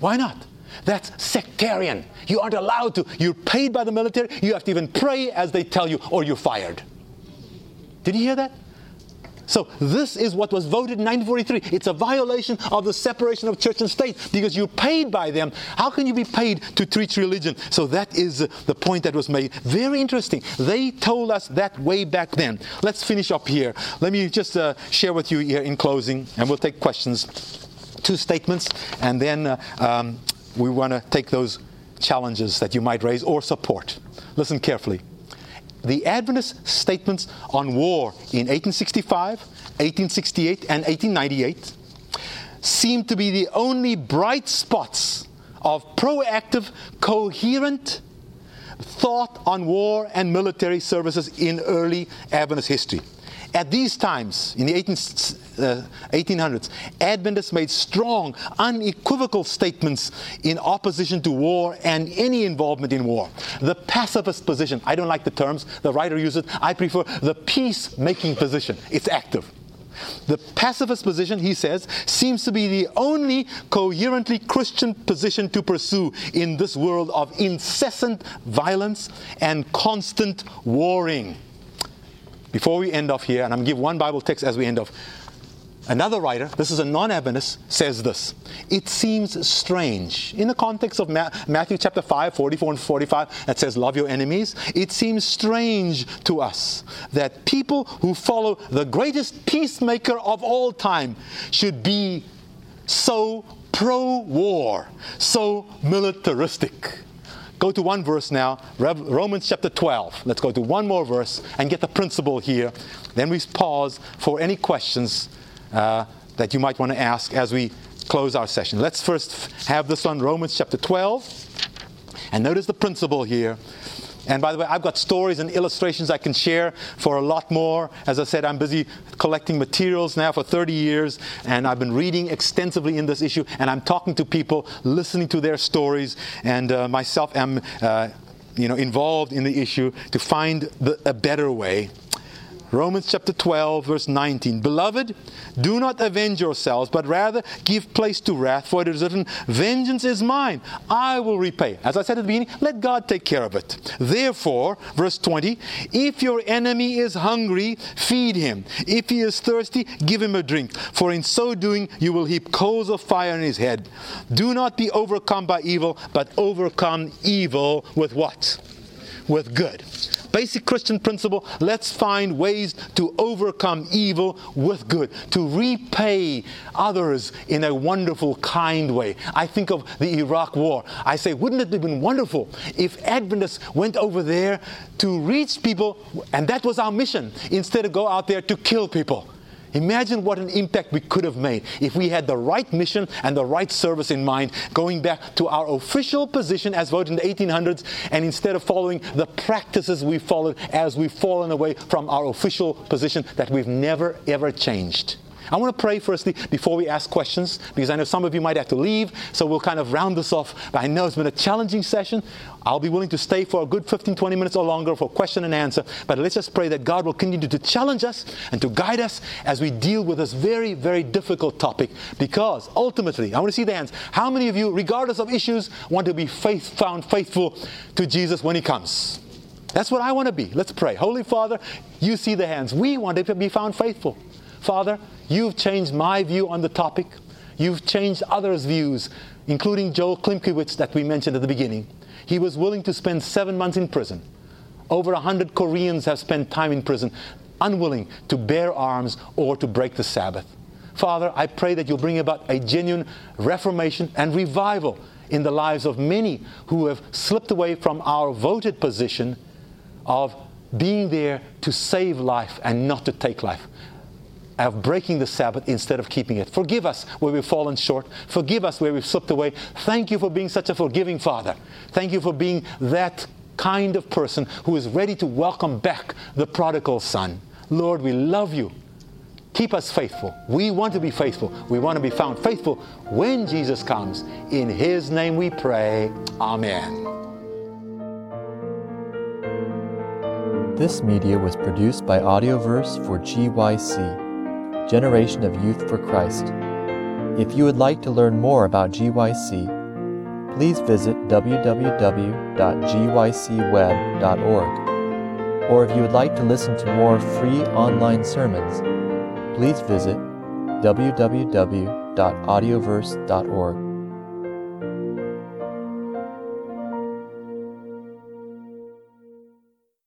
[SPEAKER 1] Why not? That's sectarian. You aren't allowed to. You're paid by the military. You have to even pray as they tell you, or you're fired. Did you hear that? So, this is what was voted in 1943. It's a violation of the separation of church and state because you're paid by them. How can you be paid to teach religion? So, that is the point that was made. Very interesting. They told us that way back then. Let's finish up here. Let me just uh, share with you here in closing, and we'll take questions. Two statements, and then uh, um, we want to take those challenges that you might raise or support. Listen carefully. The Adventist statements on war in 1865, 1868, and 1898 seem to be the only bright spots of proactive, coherent thought on war and military services in early Adventist history. At these times, in the 18, uh, 1800s, Adventists made strong, unequivocal statements in opposition to war and any involvement in war. The pacifist position, I don't like the terms, the writer uses it, I prefer the peacemaking position. It's active. The pacifist position, he says, seems to be the only coherently Christian position to pursue in this world of incessant violence and constant warring. Before we end off here, and I'm going to give one Bible text as we end off. Another writer, this is a non Adventist, says this It seems strange, in the context of Ma- Matthew chapter 5, 44 and 45, that says, Love your enemies. It seems strange to us that people who follow the greatest peacemaker of all time should be so pro war, so militaristic. Go to one verse now, Romans chapter 12. Let's go to one more verse and get the principle here. Then we pause for any questions uh, that you might want to ask as we close our session. Let's first have this one, Romans chapter 12. And notice the principle here. And by the way, I've got stories and illustrations I can share for a lot more. As I said, I'm busy collecting materials now for 30 years, and I've been reading extensively in this issue, and I'm talking to people, listening to their stories, and uh, myself am, uh, you know, involved in the issue to find the, a better way. Romans chapter 12, verse 19. Beloved, do not avenge yourselves, but rather give place to wrath, for it is written, Vengeance is mine, I will repay. As I said at the beginning, let God take care of it. Therefore, verse 20, if your enemy is hungry, feed him. If he is thirsty, give him a drink, for in so doing you will heap coals of fire on his head. Do not be overcome by evil, but overcome evil with what? With good basic Christian principle let's find ways to overcome evil with good, to repay others in a wonderful, kind way. I think of the Iraq War. I say, wouldn't it have been wonderful if Adventists went over there to reach people, and that was our mission, instead of go out there to kill people? Imagine what an impact we could have made if we had the right mission and the right service in mind, going back to our official position as voted in the 1800s, and instead of following the practices we followed as we've fallen away from our official position that we've never ever changed. I want to pray firstly before we ask questions because I know some of you might have to leave, so we'll kind of round this off. But I know it's been a challenging session. I'll be willing to stay for a good 15, 20 minutes or longer for question and answer. But let's just pray that God will continue to challenge us and to guide us as we deal with this very, very difficult topic. Because ultimately, I want to see the hands. How many of you, regardless of issues, want to be faith, found faithful to Jesus when He comes? That's what I want to be. Let's pray. Holy Father, you see the hands. We want to be found faithful. Father, you've changed my view on the topic. You've changed others' views, including Joel Klimkewicz that we mentioned at the beginning. He was willing to spend seven months in prison. Over a hundred Koreans have spent time in prison, unwilling to bear arms or to break the Sabbath. Father, I pray that you'll bring about a genuine reformation and revival in the lives of many who have slipped away from our voted position of being there to save life and not to take life of breaking the Sabbath instead of keeping it. Forgive us where we've fallen short. Forgive us where we've slipped away. Thank you for being such a forgiving Father. Thank you for being that kind of person who is ready to welcome back the prodigal son. Lord, we love you. Keep us faithful. We want to be faithful. We want to be found faithful when Jesus comes. In His name we pray. Amen.
[SPEAKER 2] This media was produced by Audioverse for GYC. Generation of Youth for Christ. If you would like to learn more about GYC, please visit www.gycweb.org. Or if you would like to listen to more free online sermons, please visit www.audioverse.org.